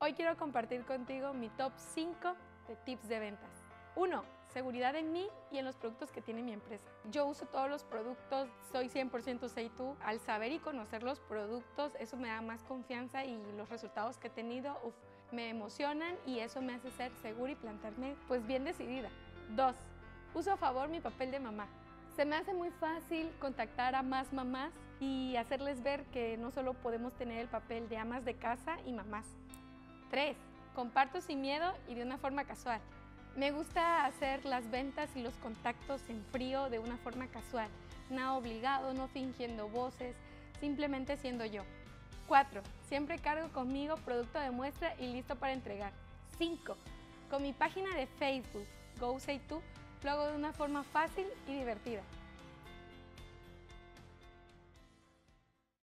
Hoy quiero compartir contigo mi top 5 de tips de ventas. 1. Seguridad en mí y en los productos que tiene mi empresa. Yo uso todos los productos, soy 100% Say tú. Al saber y conocer los productos, eso me da más confianza y los resultados que he tenido uf, me emocionan y eso me hace ser segura y plantarme pues bien decidida. 2. Uso a favor mi papel de mamá. Se me hace muy fácil contactar a más mamás y hacerles ver que no solo podemos tener el papel de amas de casa y mamás. 3. Comparto sin miedo y de una forma casual. Me gusta hacer las ventas y los contactos en frío de una forma casual, nada obligado, no fingiendo voces, simplemente siendo yo. 4. Siempre cargo conmigo producto de muestra y listo para entregar. 5. Con mi página de Facebook, Go Say Tú, lo hago de una forma fácil y divertida.